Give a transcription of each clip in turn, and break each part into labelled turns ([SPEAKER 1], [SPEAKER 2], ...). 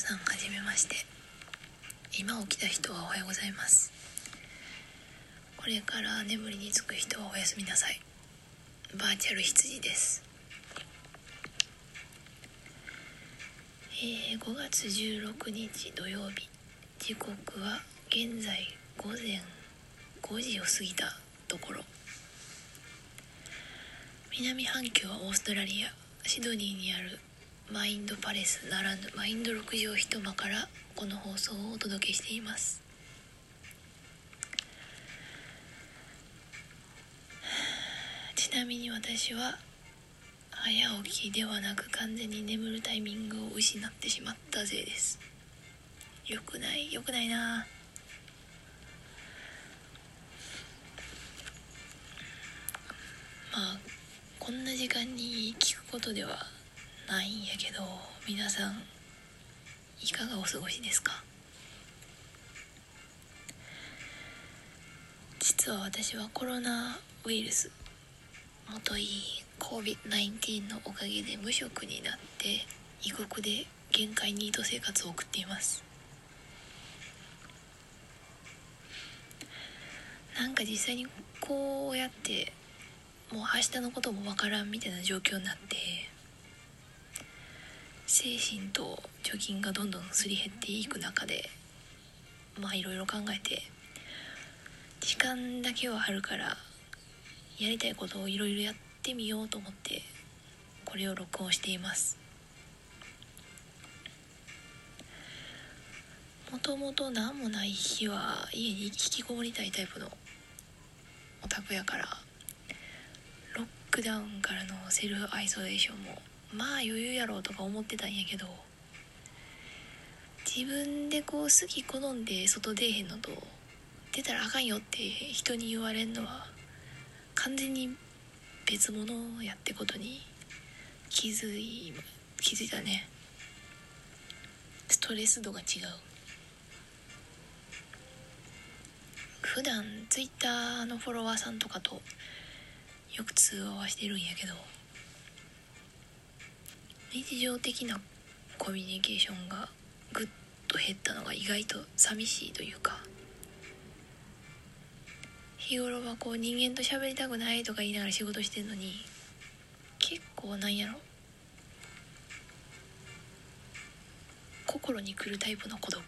[SPEAKER 1] さんはじめまして。今起きた人はおはようございます。これから眠りにつく人はおやすみなさい。バーチャル羊です。えー、5月16日土曜日時刻は現在午前5時を過ぎたところ。南半球はオーストラリアシドニーにあるマインドパレスならぬマインド6畳一間からこの放送をお届けしています。ちなみに私は早起きではなく完全に眠るタイミングを失ってしまったぜです。よくないよくないな。まあこんな時間に聞くことではないんやけど皆さんいかがお過ごしですか？実は私はコロナウイルスもとい COVID-19 のおかげで無職になって異国で限界ニート生活を送っています。なんか実際にこうやってもう明日のこともわからんみたいな状況になって精神と貯金がどんどんすり減っていく中でまあいろいろ考えて時間だけはあるからやりたいことをいろいろやってみようと思ってこれを録音しています。もともと何もない日は家に引きこもりたいタイプのオタクやからロックダウンからのセルフアイソレーションもまあ余裕やろうとか思ってたんやけど自分でこう好き好んで外出えへんのと出たらあかんよって人に言われんのは完全に別物やってことに気づい気づいたね。ストレス度が違う。普段ツイッターのフォロワーさんとかとよく通話はしてるんやけど日常的なコミュニケーションがぐっと減ったのが意外と寂しいというか日頃はこう人間と喋りたくないとか言いながら仕事してんのに結構なんやろ。心に来るタイプの孤独。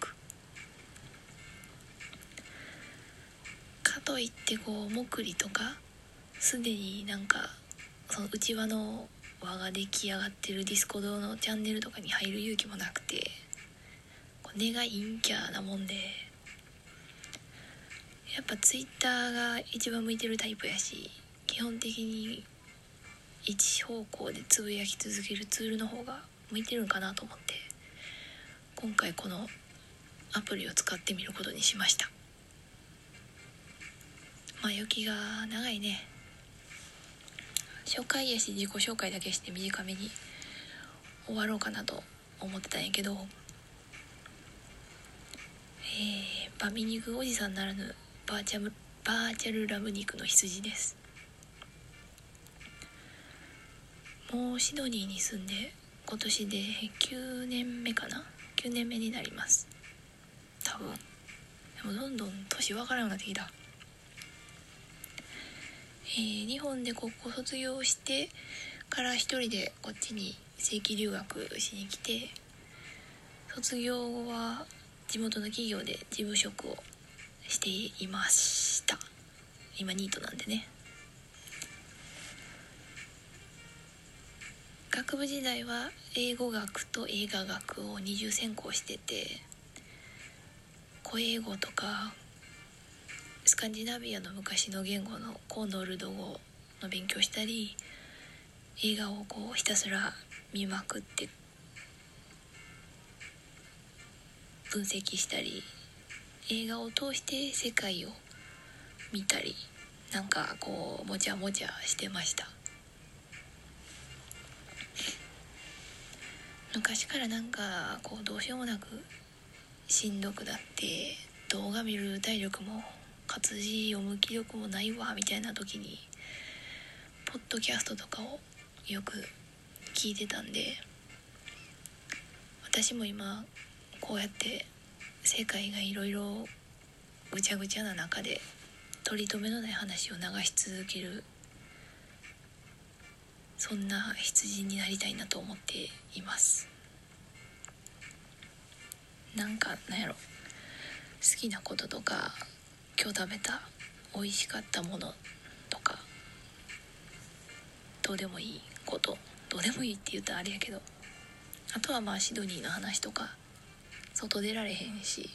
[SPEAKER 1] かといってこうもくりとかすでになんかその内輪の輪が出来上がってるディスコードのチャンネルとかに入る勇気もなくて根が陰キャなもんでやっぱツイッターが一番向いてるタイプやし基本的に一方向でつぶやき続けるツールの方が向いてるんかなと思って今回このアプリを使ってみることにしました。前置きが長いね。紹介やし自己紹介だけして短めに終わろうかなと思ってたんやけどえー、バミ肉おじさんならぬバーチャルバーチャルラム肉の羊です。もうシドニーに住んで今年で9年目かな？9年目になります。多分。でもどんどん年分からんようになってきた。えー、日本で高校卒業してから一人でこっちに正規留学しに来て卒業後は地元の企業で事務職をしていました。今ニートなんでね。学部時代は英語学と映画学を二重専攻してて英語とかカンジナビアの昔の言語のコーノルド語の勉強したり映画をこうひたすら見まくって分析したり映画を通して世界を見たりなんかこうもちゃもちゃしてました。昔からなんかこうどうしようもなくしんどくなって動画見る体力も活字読む気力もないわみたいな時にポッドキャストとかをよく聞いてたんで私も今こうやって世界がいろいろぐちゃぐちゃな中で取り留めのない話を流し続けるそんな羊になりたいなと思っています。なんかなんやろ。好きなこととか今日食べた美味しかったものとかどうでもいいことどうでもいいって言ったらあれやけどあとはまあシドニーの話とか外出られへんし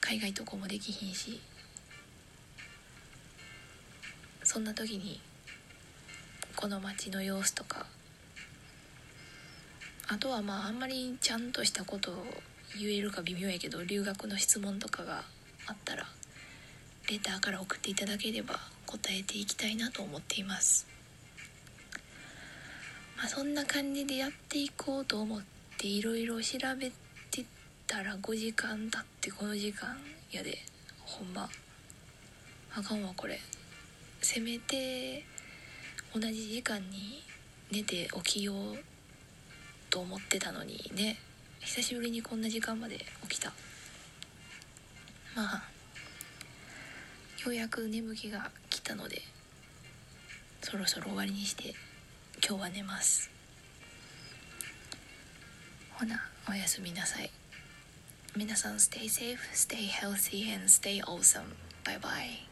[SPEAKER 1] 海外渡航もできひんしそんな時にこの街の様子とかあとはまああんまりちゃんとしたことを言えるか微妙やけど留学の質問とかがあったらレターから送っていただければ答えていきたいなと思っています。まあそんな感じでやっていこうと思っていろいろ調べてたら5時間経ってこの時間やでほんま。あかんわこれ。せめて同じ時間に寝て起きようと思ってたのにね。久しぶりにこんな時間まで起きた。まあようやく眠気が来たのでそろそろ終わりにして今日は寝ます。ほなおやすみなさい。皆さん stay safe stay healthy and stay awesome. バイバイ